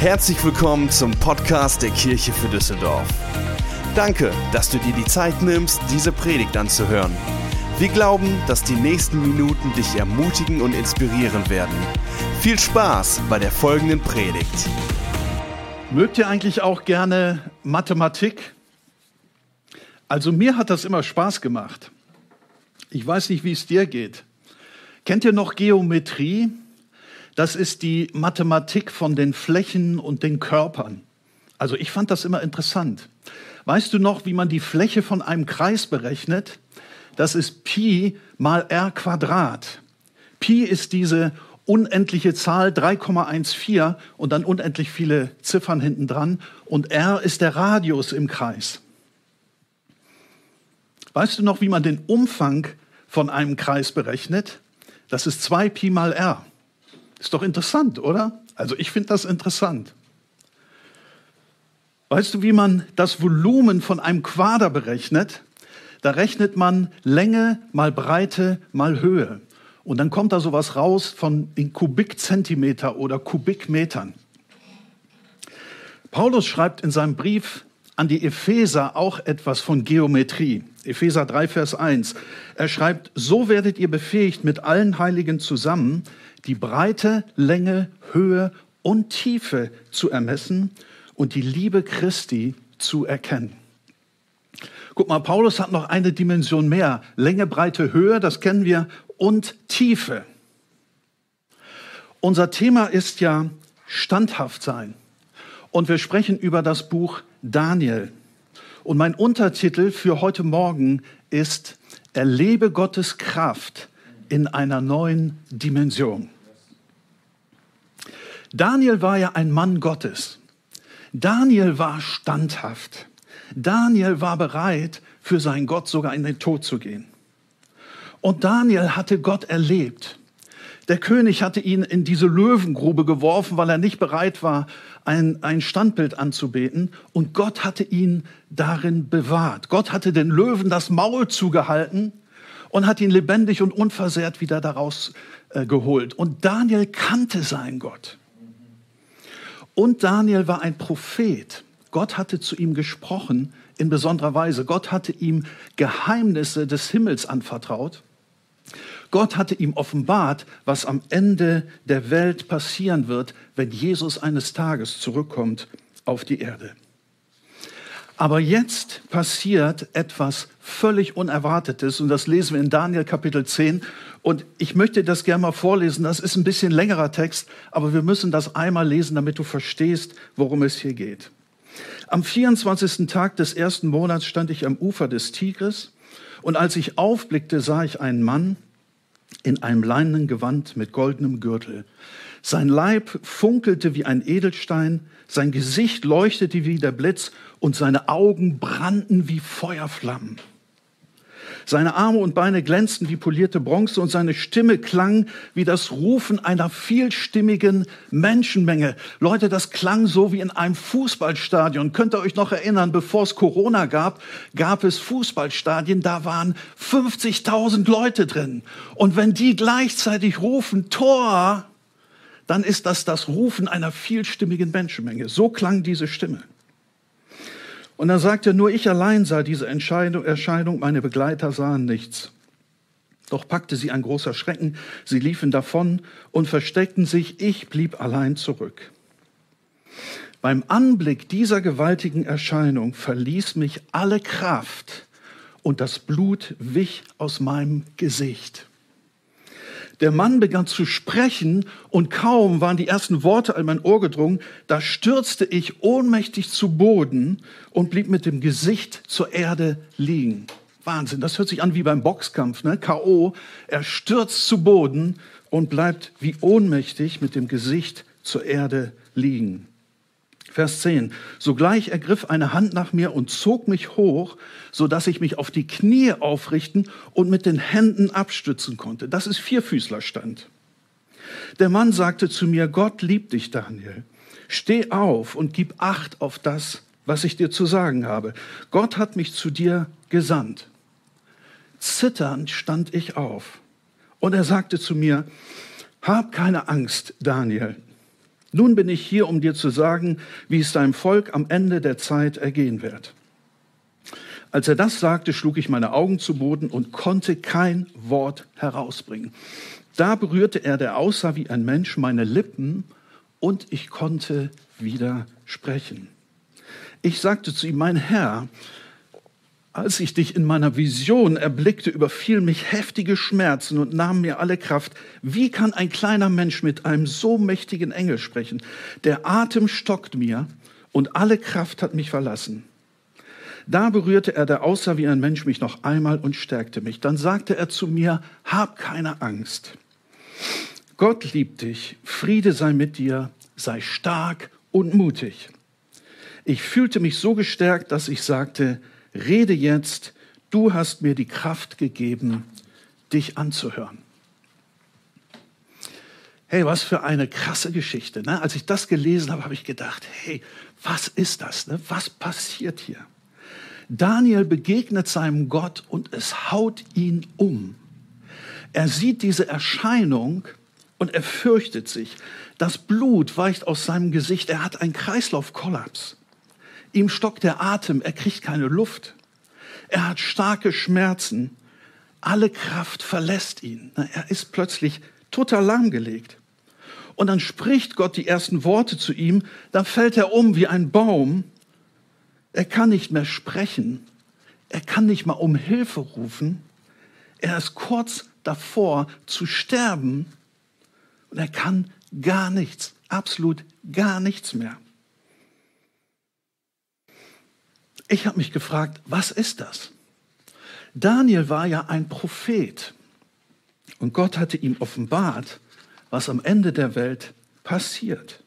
Herzlich willkommen zum Podcast der Kirche für Düsseldorf. Danke, dass du dir die Zeit nimmst, diese Predigt anzuhören. Wir glauben, dass die nächsten Minuten dich ermutigen und inspirieren werden. Viel Spaß bei der folgenden Predigt. Mögt ihr eigentlich auch gerne Mathematik? Also mir hat das immer Spaß gemacht. Ich weiß nicht, wie es dir geht. Kennt ihr noch Geometrie? Das ist die Mathematik von den Flächen und den Körpern. Also ich fand das immer interessant. Weißt du noch, wie man die Fläche von einem Kreis berechnet? Das ist Pi mal r Quadrat. Pi ist diese unendliche Zahl 3,14 und dann unendlich viele Ziffern hinten dran. Und r ist der Radius im Kreis. Weißt du noch, wie man den Umfang von einem Kreis berechnet? Das ist 2 Pi mal r. Ist doch interessant, oder? Also ich finde das interessant. Weißt du, wie man das Volumen von einem Quader berechnet? Da rechnet man Länge mal Breite mal Höhe. Und dann kommt da sowas raus von in Kubikzentimeter oder Kubikmetern. Paulus schreibt in seinem Brief an die Epheser auch etwas von Geometrie. Epheser 3, Vers 1. Er schreibt, so werdet ihr befähigt, mit allen Heiligen zusammen die Breite, Länge, Höhe und Tiefe zu ermessen und die Liebe Christi zu erkennen. Guck mal, Paulus hat noch eine Dimension mehr. Länge, Breite, Höhe, das kennen wir, und Tiefe. Unser Thema ist ja standhaft sein. Und wir sprechen über das Buch Daniel. Und mein Untertitel für heute Morgen ist Erlebe Gottes Kraft in einer neuen Dimension. Daniel war ja ein Mann Gottes. Daniel war standhaft. Daniel war bereit, für seinen Gott sogar in den Tod zu gehen. Und Daniel hatte Gott erlebt. Der König hatte ihn in diese Löwengrube geworfen, weil er nicht bereit war, ein, ein Standbild anzubeten. Und Gott hatte ihn darin bewahrt. Gott hatte den Löwen das Maul zugehalten und hat ihn lebendig und unversehrt wieder daraus äh, geholt. Und Daniel kannte seinen Gott. Und Daniel war ein Prophet. Gott hatte zu ihm gesprochen in besonderer Weise. Gott hatte ihm Geheimnisse des Himmels anvertraut. Gott hatte ihm offenbart, was am Ende der Welt passieren wird, wenn Jesus eines Tages zurückkommt auf die Erde. Aber jetzt passiert etwas völlig Unerwartetes und das lesen wir in Daniel Kapitel 10. Und ich möchte das gerne mal vorlesen. Das ist ein bisschen längerer Text, aber wir müssen das einmal lesen, damit du verstehst, worum es hier geht. Am 24. Tag des ersten Monats stand ich am Ufer des Tigris und als ich aufblickte, sah ich einen Mann in einem leinenen Gewand mit goldenem Gürtel. Sein Leib funkelte wie ein Edelstein, sein Gesicht leuchtete wie der Blitz und seine Augen brannten wie Feuerflammen. Seine Arme und Beine glänzten wie polierte Bronze und seine Stimme klang wie das Rufen einer vielstimmigen Menschenmenge. Leute, das klang so wie in einem Fußballstadion. Könnt ihr euch noch erinnern, bevor es Corona gab, gab es Fußballstadien, da waren 50.000 Leute drin. Und wenn die gleichzeitig rufen, Tor, dann ist das das Rufen einer vielstimmigen Menschenmenge. So klang diese Stimme. Und dann sagt er, nur ich allein sah diese Erscheinung, meine Begleiter sahen nichts. Doch packte sie ein großer Schrecken, sie liefen davon und versteckten sich, ich blieb allein zurück. Beim Anblick dieser gewaltigen Erscheinung verließ mich alle Kraft und das Blut wich aus meinem Gesicht. Der Mann begann zu sprechen und kaum waren die ersten Worte an mein Ohr gedrungen, da stürzte ich ohnmächtig zu Boden und blieb mit dem Gesicht zur Erde liegen. Wahnsinn, das hört sich an wie beim Boxkampf, ne? K.O. Er stürzt zu Boden und bleibt wie ohnmächtig mit dem Gesicht zur Erde liegen. Vers 10. Sogleich ergriff eine Hand nach mir und zog mich hoch, so dass ich mich auf die Knie aufrichten und mit den Händen abstützen konnte. Das ist Vierfüßlerstand. Der Mann sagte zu mir, Gott liebt dich, Daniel. Steh auf und gib Acht auf das, was ich dir zu sagen habe. Gott hat mich zu dir gesandt. Zitternd stand ich auf. Und er sagte zu mir, hab keine Angst, Daniel. Nun bin ich hier, um dir zu sagen, wie es deinem Volk am Ende der Zeit ergehen wird. Als er das sagte, schlug ich meine Augen zu Boden und konnte kein Wort herausbringen. Da berührte er, der aussah wie ein Mensch, meine Lippen und ich konnte wieder sprechen. Ich sagte zu ihm, mein Herr, als ich dich in meiner Vision erblickte, überfiel mich heftige Schmerzen und nahm mir alle Kraft. Wie kann ein kleiner Mensch mit einem so mächtigen Engel sprechen? Der Atem stockt mir und alle Kraft hat mich verlassen. Da berührte er, der aussah wie ein Mensch, mich noch einmal und stärkte mich. Dann sagte er zu mir, hab keine Angst. Gott liebt dich, Friede sei mit dir, sei stark und mutig. Ich fühlte mich so gestärkt, dass ich sagte, rede jetzt, du hast mir die Kraft gegeben, dich anzuhören. Hey, was für eine krasse Geschichte. Ne? Als ich das gelesen habe, habe ich gedacht, hey, was ist das? Ne? Was passiert hier? Daniel begegnet seinem Gott und es haut ihn um. Er sieht diese Erscheinung und er fürchtet sich. Das Blut weicht aus seinem Gesicht. Er hat einen Kreislaufkollaps. Ihm stockt der Atem. Er kriegt keine Luft. Er hat starke Schmerzen. Alle Kraft verlässt ihn. Er ist plötzlich total lahmgelegt. Und dann spricht Gott die ersten Worte zu ihm. Dann fällt er um wie ein Baum er kann nicht mehr sprechen. Er kann nicht mal um Hilfe rufen. Er ist kurz davor zu sterben und er kann gar nichts, absolut gar nichts mehr. Ich habe mich gefragt, was ist das? Daniel war ja ein Prophet und Gott hatte ihm offenbart, was am Ende der Welt passiert.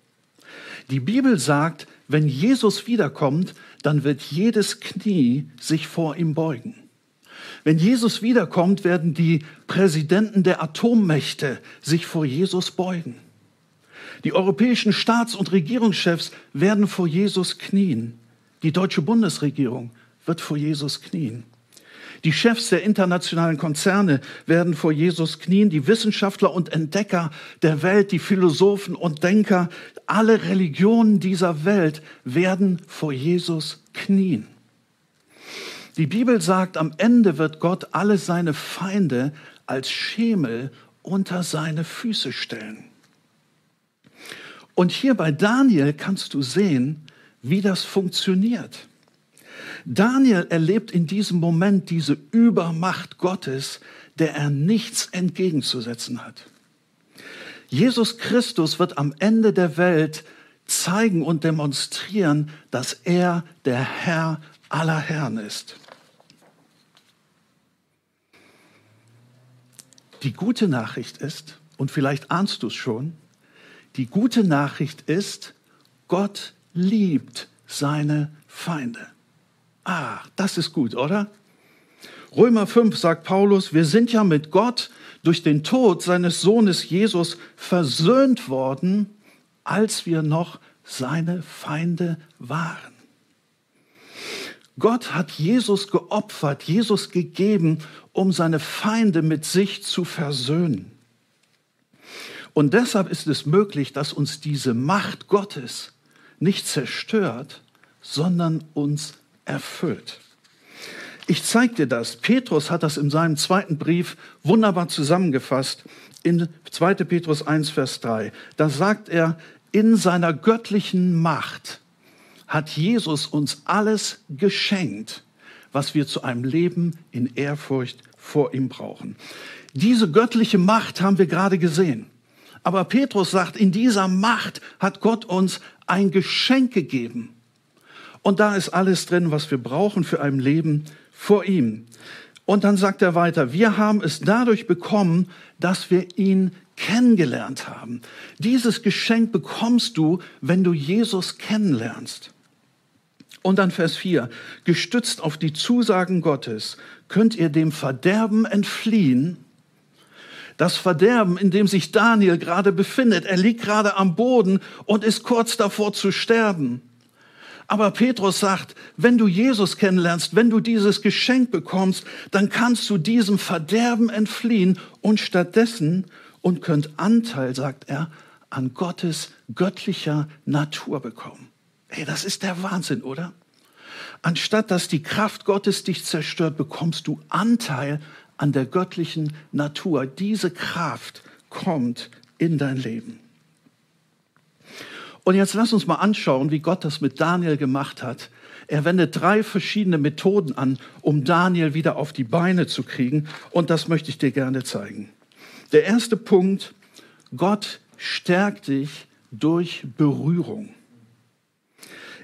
Die Bibel sagt, wenn Jesus wiederkommt, dann wird jedes Knie sich vor ihm beugen. Wenn Jesus wiederkommt, werden die Präsidenten der Atommächte sich vor Jesus beugen. Die europäischen Staats- und Regierungschefs werden vor Jesus knien. Die deutsche Bundesregierung wird vor Jesus knien. Die Chefs der internationalen Konzerne werden vor Jesus knien, die Wissenschaftler und Entdecker der Welt, die Philosophen und Denker, alle Religionen dieser Welt werden vor Jesus knien. Die Bibel sagt, am Ende wird Gott alle seine Feinde als Schemel unter seine Füße stellen. Und hier bei Daniel kannst du sehen, wie das funktioniert. Daniel erlebt in diesem Moment diese Übermacht Gottes, der er nichts entgegenzusetzen hat. Jesus Christus wird am Ende der Welt zeigen und demonstrieren, dass er der Herr aller Herren ist. Die gute Nachricht ist, und vielleicht ahnst du es schon, die gute Nachricht ist, Gott liebt seine Feinde. Ah, das ist gut, oder? Römer 5 sagt Paulus, wir sind ja mit Gott durch den Tod seines Sohnes Jesus versöhnt worden, als wir noch seine Feinde waren. Gott hat Jesus geopfert, Jesus gegeben, um seine Feinde mit sich zu versöhnen. Und deshalb ist es möglich, dass uns diese Macht Gottes nicht zerstört, sondern uns erfüllt. Ich zeige dir das. Petrus hat das in seinem zweiten Brief wunderbar zusammengefasst in 2. Petrus 1, Vers 3. Da sagt er, in seiner göttlichen Macht hat Jesus uns alles geschenkt, was wir zu einem Leben in Ehrfurcht vor ihm brauchen. Diese göttliche Macht haben wir gerade gesehen. Aber Petrus sagt, in dieser Macht hat Gott uns ein Geschenk gegeben. Und da ist alles drin, was wir brauchen für ein Leben vor ihm. Und dann sagt er weiter, wir haben es dadurch bekommen, dass wir ihn kennengelernt haben. Dieses Geschenk bekommst du, wenn du Jesus kennenlernst. Und dann Vers 4, gestützt auf die Zusagen Gottes könnt ihr dem Verderben entfliehen. Das Verderben, in dem sich Daniel gerade befindet, er liegt gerade am Boden und ist kurz davor zu sterben. Aber Petrus sagt, wenn du Jesus kennenlernst, wenn du dieses Geschenk bekommst, dann kannst du diesem Verderben entfliehen und stattdessen und könnt Anteil, sagt er, an Gottes göttlicher Natur bekommen. Ey, das ist der Wahnsinn, oder? Anstatt dass die Kraft Gottes dich zerstört, bekommst du Anteil an der göttlichen Natur. Diese Kraft kommt in dein Leben. Und jetzt lass uns mal anschauen, wie Gott das mit Daniel gemacht hat. Er wendet drei verschiedene Methoden an, um Daniel wieder auf die Beine zu kriegen. Und das möchte ich dir gerne zeigen. Der erste Punkt, Gott stärkt dich durch Berührung.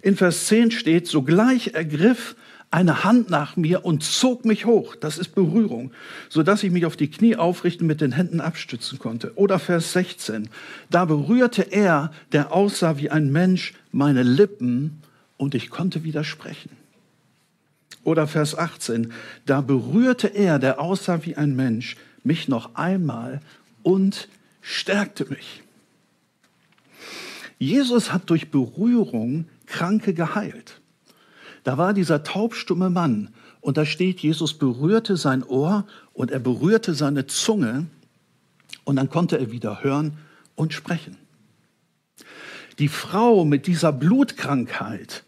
In Vers 10 steht, sogleich ergriff eine Hand nach mir und zog mich hoch. Das ist Berührung, so dass ich mich auf die Knie aufrichten mit den Händen abstützen konnte. Oder Vers 16. Da berührte er, der aussah wie ein Mensch, meine Lippen und ich konnte widersprechen. Oder Vers 18. Da berührte er, der aussah wie ein Mensch, mich noch einmal und stärkte mich. Jesus hat durch Berührung Kranke geheilt. Da war dieser taubstumme Mann und da steht, Jesus berührte sein Ohr und er berührte seine Zunge und dann konnte er wieder hören und sprechen. Die Frau mit dieser Blutkrankheit,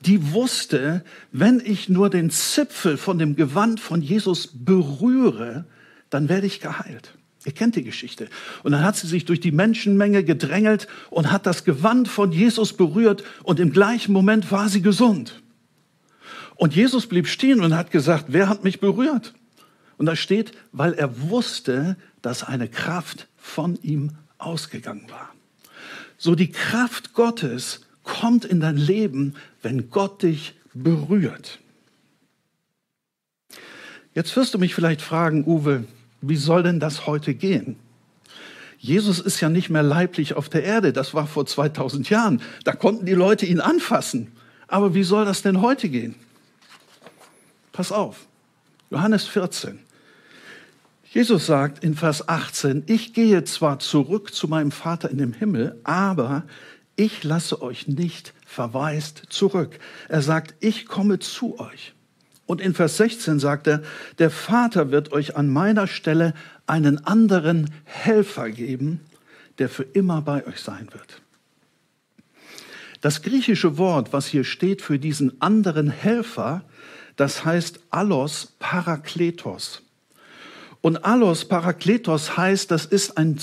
die wusste, wenn ich nur den Zipfel von dem Gewand von Jesus berühre, dann werde ich geheilt. Ihr kennt die Geschichte. Und dann hat sie sich durch die Menschenmenge gedrängelt und hat das Gewand von Jesus berührt und im gleichen Moment war sie gesund. Und Jesus blieb stehen und hat gesagt, wer hat mich berührt? Und da steht, weil er wusste, dass eine Kraft von ihm ausgegangen war. So die Kraft Gottes kommt in dein Leben, wenn Gott dich berührt. Jetzt wirst du mich vielleicht fragen, Uwe, wie soll denn das heute gehen? Jesus ist ja nicht mehr leiblich auf der Erde, das war vor 2000 Jahren. Da konnten die Leute ihn anfassen. Aber wie soll das denn heute gehen? Pass auf, Johannes 14. Jesus sagt in Vers 18, ich gehe zwar zurück zu meinem Vater in dem Himmel, aber ich lasse euch nicht verwaist zurück. Er sagt, ich komme zu euch. Und in Vers 16 sagt er, der Vater wird euch an meiner Stelle einen anderen Helfer geben, der für immer bei euch sein wird. Das griechische Wort, was hier steht für diesen anderen Helfer, das heißt Allos Parakletos. Und Allos Parakletos heißt, das ist ein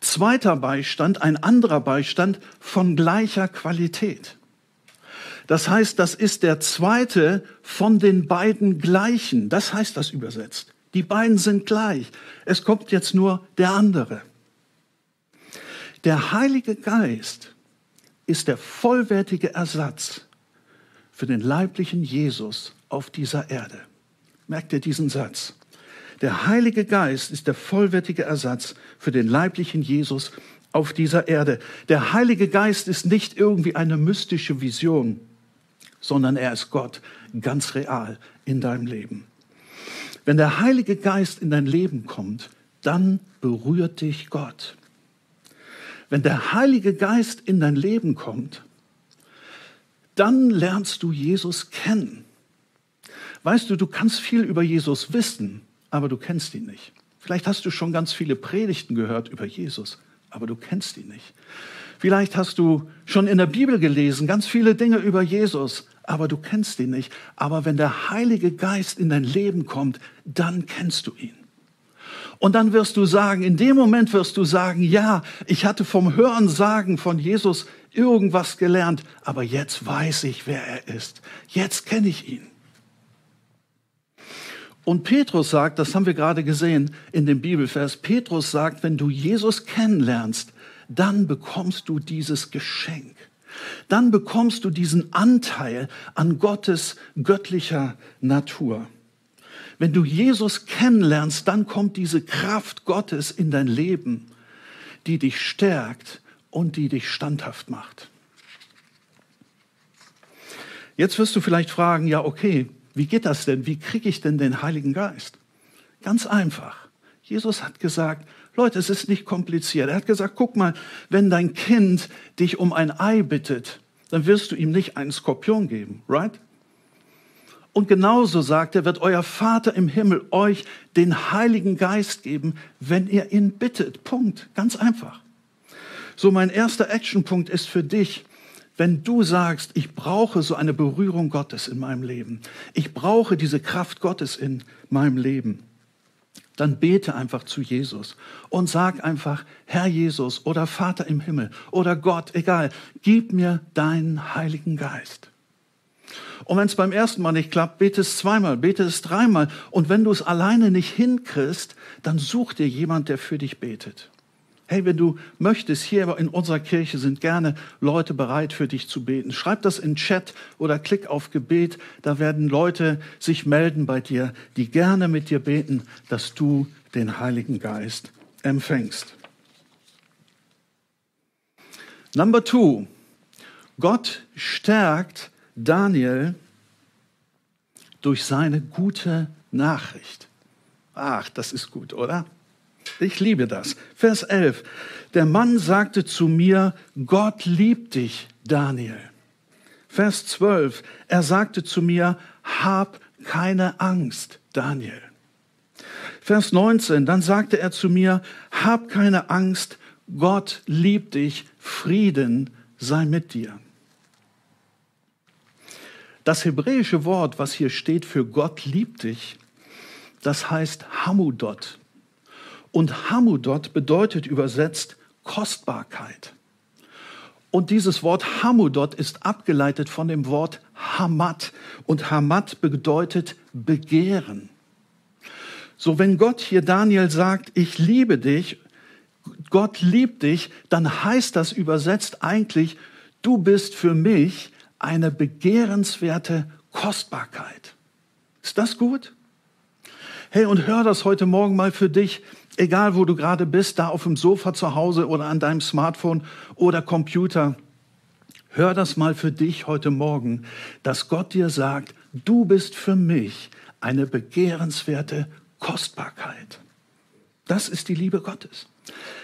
zweiter Beistand, ein anderer Beistand von gleicher Qualität. Das heißt, das ist der zweite von den beiden gleichen. Das heißt das übersetzt. Die beiden sind gleich. Es kommt jetzt nur der andere. Der Heilige Geist ist der vollwertige Ersatz für den leiblichen Jesus auf dieser Erde. Merkt ihr diesen Satz? Der Heilige Geist ist der vollwertige Ersatz für den leiblichen Jesus auf dieser Erde. Der Heilige Geist ist nicht irgendwie eine mystische Vision, sondern er ist Gott ganz real in deinem Leben. Wenn der Heilige Geist in dein Leben kommt, dann berührt dich Gott. Wenn der Heilige Geist in dein Leben kommt, dann lernst du Jesus kennen. Weißt du, du kannst viel über Jesus wissen, aber du kennst ihn nicht. Vielleicht hast du schon ganz viele Predigten gehört über Jesus, aber du kennst ihn nicht. Vielleicht hast du schon in der Bibel gelesen, ganz viele Dinge über Jesus, aber du kennst ihn nicht. Aber wenn der Heilige Geist in dein Leben kommt, dann kennst du ihn. Und dann wirst du sagen, in dem Moment wirst du sagen, ja, ich hatte vom Hören sagen von Jesus irgendwas gelernt, aber jetzt weiß ich, wer er ist. Jetzt kenne ich ihn. Und Petrus sagt, das haben wir gerade gesehen in dem Bibelvers, Petrus sagt, wenn du Jesus kennenlernst, dann bekommst du dieses Geschenk. Dann bekommst du diesen Anteil an Gottes göttlicher Natur. Wenn du Jesus kennenlernst, dann kommt diese Kraft Gottes in dein Leben, die dich stärkt und die dich standhaft macht. Jetzt wirst du vielleicht fragen, ja, okay, wie geht das denn? Wie kriege ich denn den Heiligen Geist? Ganz einfach. Jesus hat gesagt, Leute, es ist nicht kompliziert. Er hat gesagt, guck mal, wenn dein Kind dich um ein Ei bittet, dann wirst du ihm nicht einen Skorpion geben, right? Und genauso sagt er, wird euer Vater im Himmel euch den Heiligen Geist geben, wenn ihr ihn bittet. Punkt. Ganz einfach. So mein erster Actionpunkt ist für dich, wenn du sagst, ich brauche so eine Berührung Gottes in meinem Leben, ich brauche diese Kraft Gottes in meinem Leben, dann bete einfach zu Jesus und sag einfach, Herr Jesus oder Vater im Himmel oder Gott, egal, gib mir deinen Heiligen Geist. Und wenn es beim ersten Mal nicht klappt, bete es zweimal, bete es dreimal. Und wenn du es alleine nicht hinkriegst, dann such dir jemand, der für dich betet. Hey, wenn du möchtest, hier in unserer Kirche sind gerne Leute bereit für dich zu beten. Schreib das in Chat oder klick auf Gebet. Da werden Leute sich melden bei dir, die gerne mit dir beten, dass du den Heiligen Geist empfängst. Number two. Gott stärkt Daniel durch seine gute Nachricht. Ach, das ist gut, oder? Ich liebe das. Vers 11. Der Mann sagte zu mir, Gott liebt dich, Daniel. Vers 12. Er sagte zu mir, hab keine Angst, Daniel. Vers 19. Dann sagte er zu mir, hab keine Angst, Gott liebt dich, Frieden sei mit dir. Das hebräische Wort, was hier steht für Gott liebt dich, das heißt Hamudot. Und Hamudot bedeutet übersetzt Kostbarkeit. Und dieses Wort Hamudot ist abgeleitet von dem Wort Hamad. Und Hamad bedeutet Begehren. So, wenn Gott hier Daniel sagt, ich liebe dich, Gott liebt dich, dann heißt das übersetzt eigentlich, du bist für mich eine begehrenswerte Kostbarkeit. Ist das gut? Hey, und hör das heute Morgen mal für dich egal wo du gerade bist, da auf dem Sofa zu Hause oder an deinem Smartphone oder Computer, hör das mal für dich heute Morgen, dass Gott dir sagt, du bist für mich eine begehrenswerte Kostbarkeit. Das ist die Liebe Gottes.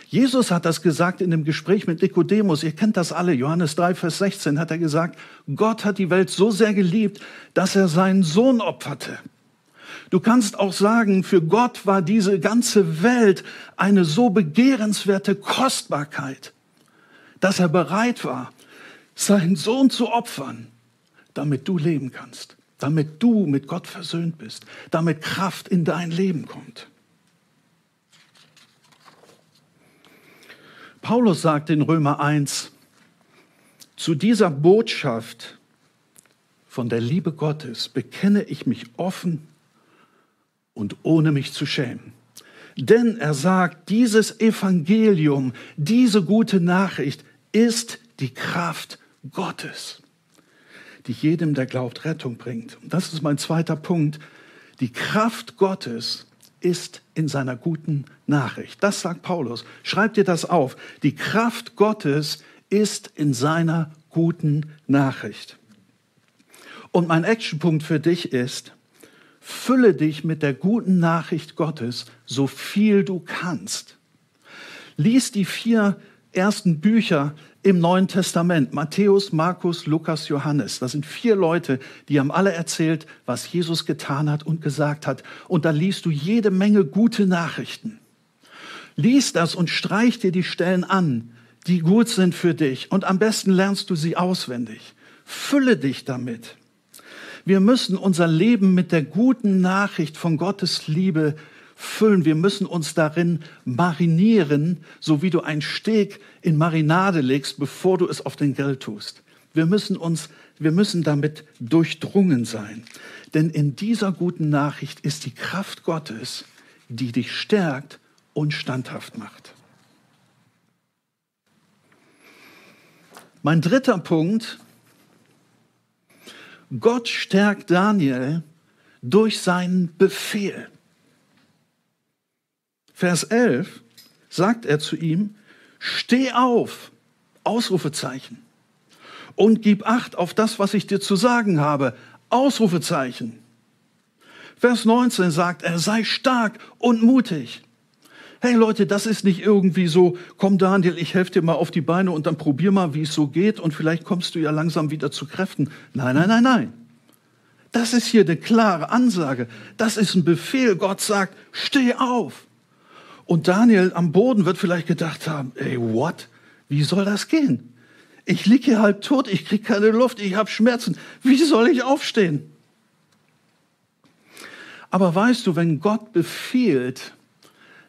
Jesus hat das gesagt in dem Gespräch mit Nikodemus. Ihr kennt das alle. Johannes 3, Vers 16 hat er gesagt, Gott hat die Welt so sehr geliebt, dass er seinen Sohn opferte. Du kannst auch sagen, für Gott war diese ganze Welt eine so begehrenswerte Kostbarkeit, dass er bereit war, seinen Sohn zu opfern, damit du leben kannst, damit du mit Gott versöhnt bist, damit Kraft in dein Leben kommt. Paulus sagt in Römer 1, zu dieser Botschaft von der Liebe Gottes bekenne ich mich offen und ohne mich zu schämen. Denn er sagt, dieses Evangelium, diese gute Nachricht ist die Kraft Gottes, die jedem, der glaubt, Rettung bringt. Und das ist mein zweiter Punkt. Die Kraft Gottes ist in seiner guten Nachricht. Das sagt Paulus. Schreibt dir das auf. Die Kraft Gottes ist in seiner guten Nachricht. Und mein Actionpunkt für dich ist, Fülle dich mit der guten Nachricht Gottes, so viel du kannst. Lies die vier ersten Bücher im Neuen Testament. Matthäus, Markus, Lukas, Johannes. Das sind vier Leute, die haben alle erzählt, was Jesus getan hat und gesagt hat. Und da liest du jede Menge gute Nachrichten. Lies das und streich dir die Stellen an, die gut sind für dich. Und am besten lernst du sie auswendig. Fülle dich damit. Wir müssen unser Leben mit der guten Nachricht von Gottes Liebe füllen. Wir müssen uns darin marinieren, so wie du ein Steak in Marinade legst, bevor du es auf den Grill tust. Wir müssen uns, wir müssen damit durchdrungen sein. Denn in dieser guten Nachricht ist die Kraft Gottes, die dich stärkt und standhaft macht. Mein dritter Punkt Gott stärkt Daniel durch seinen Befehl. Vers 11 sagt er zu ihm, steh auf, Ausrufezeichen, und gib acht auf das, was ich dir zu sagen habe, Ausrufezeichen. Vers 19 sagt er, sei stark und mutig hey Leute, das ist nicht irgendwie so, komm Daniel, ich helfe dir mal auf die Beine und dann probier mal, wie es so geht und vielleicht kommst du ja langsam wieder zu Kräften. Nein, nein, nein, nein. Das ist hier eine klare Ansage. Das ist ein Befehl. Gott sagt, steh auf. Und Daniel am Boden wird vielleicht gedacht haben, ey, what? Wie soll das gehen? Ich liege hier halb tot, ich kriege keine Luft, ich habe Schmerzen. Wie soll ich aufstehen? Aber weißt du, wenn Gott befiehlt,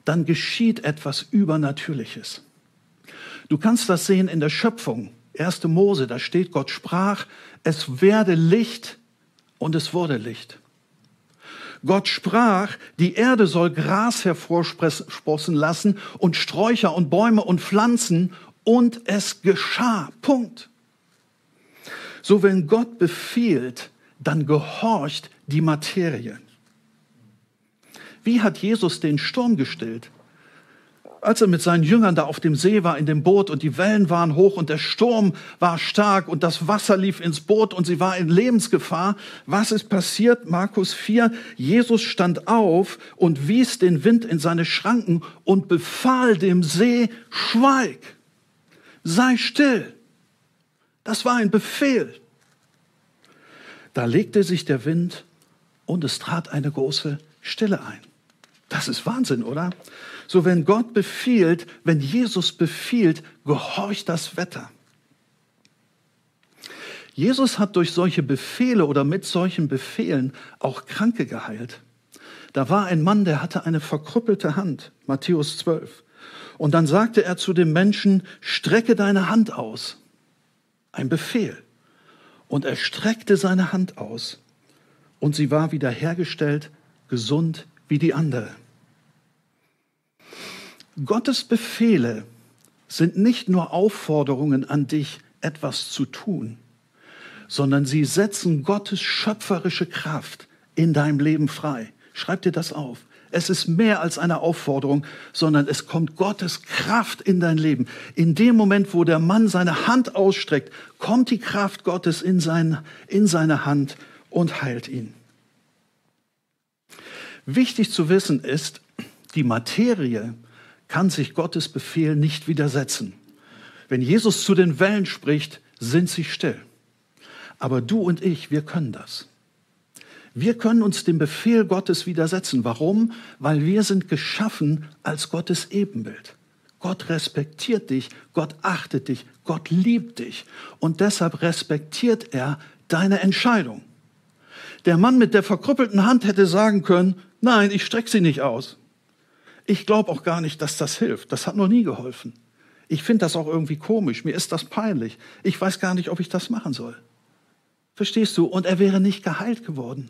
dann geschieht etwas Übernatürliches. Du kannst das sehen in der Schöpfung. 1. Mose, da steht, Gott sprach, es werde Licht und es wurde Licht. Gott sprach, die Erde soll Gras hervorsprossen lassen und Sträucher und Bäume und Pflanzen und es geschah. Punkt. So wenn Gott befiehlt, dann gehorcht die Materie. Wie hat Jesus den Sturm gestillt? als er mit seinen Jüngern da auf dem See war, in dem Boot und die Wellen waren hoch und der Sturm war stark und das Wasser lief ins Boot und sie war in Lebensgefahr. Was ist passiert? Markus 4. Jesus stand auf und wies den Wind in seine Schranken und befahl dem See, schweig, sei still. Das war ein Befehl. Da legte sich der Wind und es trat eine große Stille ein. Das ist Wahnsinn, oder? So, wenn Gott befiehlt, wenn Jesus befiehlt, gehorcht das Wetter. Jesus hat durch solche Befehle oder mit solchen Befehlen auch Kranke geheilt. Da war ein Mann, der hatte eine verkrüppelte Hand, Matthäus 12. Und dann sagte er zu dem Menschen, strecke deine Hand aus. Ein Befehl. Und er streckte seine Hand aus. Und sie war wiederhergestellt, gesund wie die andere. Gottes Befehle sind nicht nur Aufforderungen an dich, etwas zu tun, sondern sie setzen Gottes schöpferische Kraft in deinem Leben frei. Schreib dir das auf. Es ist mehr als eine Aufforderung, sondern es kommt Gottes Kraft in dein Leben. In dem Moment, wo der Mann seine Hand ausstreckt, kommt die Kraft Gottes in, sein, in seine Hand und heilt ihn. Wichtig zu wissen ist, die Materie kann sich Gottes Befehl nicht widersetzen. Wenn Jesus zu den Wellen spricht, sind sie still. Aber du und ich, wir können das. Wir können uns dem Befehl Gottes widersetzen. Warum? Weil wir sind geschaffen als Gottes Ebenbild. Gott respektiert dich, Gott achtet dich, Gott liebt dich. Und deshalb respektiert er deine Entscheidung. Der Mann mit der verkrüppelten Hand hätte sagen können, nein, ich strecke sie nicht aus. Ich glaube auch gar nicht, dass das hilft. Das hat noch nie geholfen. Ich finde das auch irgendwie komisch. Mir ist das peinlich. Ich weiß gar nicht, ob ich das machen soll. Verstehst du? Und er wäre nicht geheilt geworden.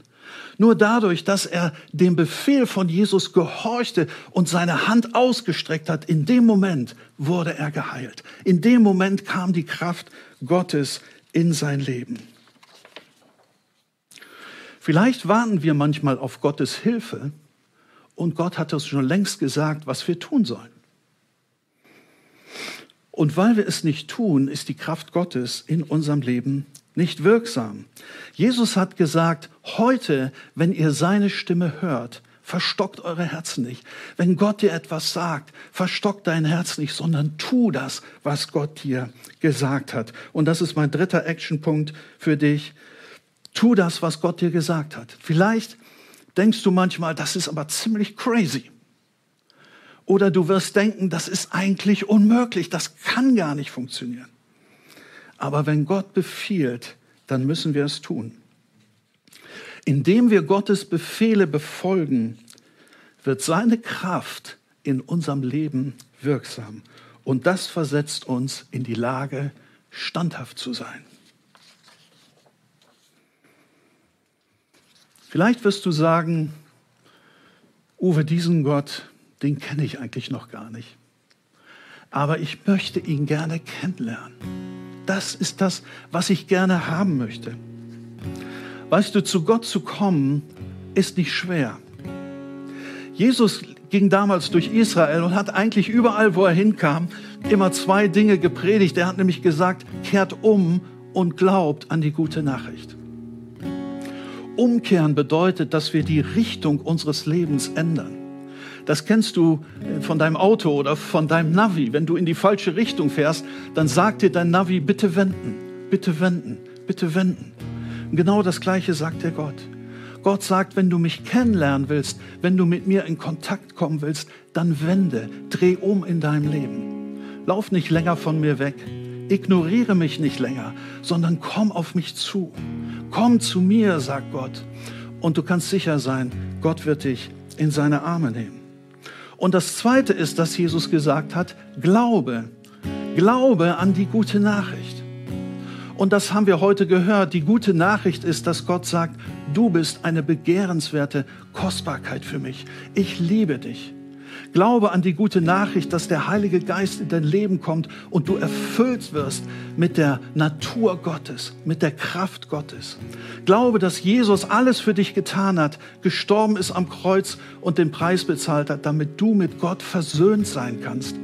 Nur dadurch, dass er dem Befehl von Jesus gehorchte und seine Hand ausgestreckt hat, in dem Moment wurde er geheilt. In dem Moment kam die Kraft Gottes in sein Leben. Vielleicht warten wir manchmal auf Gottes Hilfe, und Gott hat uns schon längst gesagt, was wir tun sollen. Und weil wir es nicht tun, ist die Kraft Gottes in unserem Leben nicht wirksam. Jesus hat gesagt, heute, wenn ihr seine Stimme hört, verstockt eure Herzen nicht. Wenn Gott dir etwas sagt, verstockt dein Herz nicht, sondern tu das, was Gott dir gesagt hat. Und das ist mein dritter Actionpunkt für dich. Tu das, was Gott dir gesagt hat. Vielleicht denkst du manchmal, das ist aber ziemlich crazy. Oder du wirst denken, das ist eigentlich unmöglich, das kann gar nicht funktionieren. Aber wenn Gott befiehlt, dann müssen wir es tun. Indem wir Gottes Befehle befolgen, wird seine Kraft in unserem Leben wirksam. Und das versetzt uns in die Lage, standhaft zu sein. Vielleicht wirst du sagen, Uwe, diesen Gott, den kenne ich eigentlich noch gar nicht. Aber ich möchte ihn gerne kennenlernen. Das ist das, was ich gerne haben möchte. Weißt du, zu Gott zu kommen, ist nicht schwer. Jesus ging damals durch Israel und hat eigentlich überall, wo er hinkam, immer zwei Dinge gepredigt. Er hat nämlich gesagt, kehrt um und glaubt an die gute Nachricht. Umkehren bedeutet, dass wir die Richtung unseres Lebens ändern. Das kennst du äh, von deinem Auto oder von deinem Navi. Wenn du in die falsche Richtung fährst, dann sagt dir dein Navi, bitte wenden, bitte wenden, bitte wenden. Und genau das Gleiche sagt dir Gott. Gott sagt, wenn du mich kennenlernen willst, wenn du mit mir in Kontakt kommen willst, dann wende, dreh um in deinem Leben. lauf nicht länger von mir weg. Ignoriere mich nicht länger, sondern komm auf mich zu. Komm zu mir, sagt Gott. Und du kannst sicher sein, Gott wird dich in seine Arme nehmen. Und das Zweite ist, dass Jesus gesagt hat, Glaube. Glaube an die gute Nachricht. Und das haben wir heute gehört. Die gute Nachricht ist, dass Gott sagt, du bist eine begehrenswerte Kostbarkeit für mich. Ich liebe dich. Glaube an die gute Nachricht, dass der Heilige Geist in dein Leben kommt und du erfüllt wirst mit der Natur Gottes, mit der Kraft Gottes. Glaube, dass Jesus alles für dich getan hat, gestorben ist am Kreuz und den Preis bezahlt hat, damit du mit Gott versöhnt sein kannst.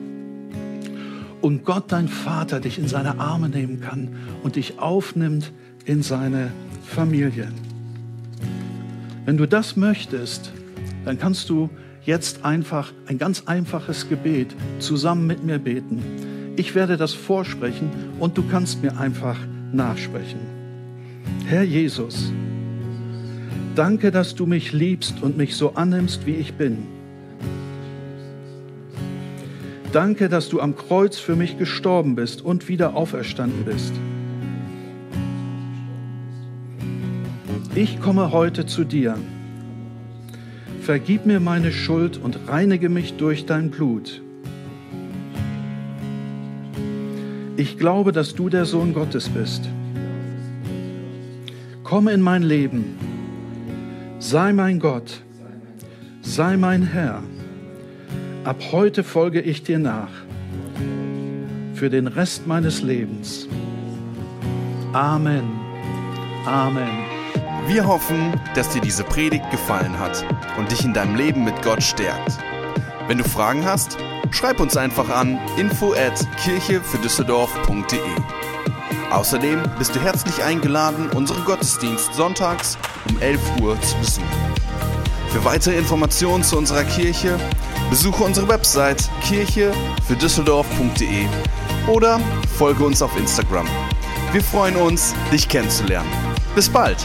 Und Gott, dein Vater, dich in seine Arme nehmen kann und dich aufnimmt in seine Familie. Wenn du das möchtest, dann kannst du jetzt einfach ein ganz einfaches Gebet zusammen mit mir beten. Ich werde das vorsprechen und du kannst mir einfach nachsprechen. Herr Jesus, danke, dass du mich liebst und mich so annimmst, wie ich bin. Danke, dass du am Kreuz für mich gestorben bist und wieder auferstanden bist. Ich komme heute zu dir Vergib mir meine Schuld und reinige mich durch dein Blut. Ich glaube, dass du der Sohn Gottes bist. Komm in mein Leben. Sei mein Gott. Sei mein Herr. Ab heute folge ich dir nach. Für den Rest meines Lebens. Amen. Amen. Wir hoffen, dass dir diese Predigt gefallen hat und dich in deinem Leben mit Gott stärkt. Wenn du Fragen hast, schreib uns einfach an info at kirchefürdüsseldorf.de. Außerdem bist du herzlich eingeladen, unseren Gottesdienst sonntags um 11 Uhr zu besuchen. Für weitere Informationen zu unserer Kirche besuche unsere Website kirchefürdüsseldorf.de oder folge uns auf Instagram. Wir freuen uns, dich kennenzulernen. Bis bald!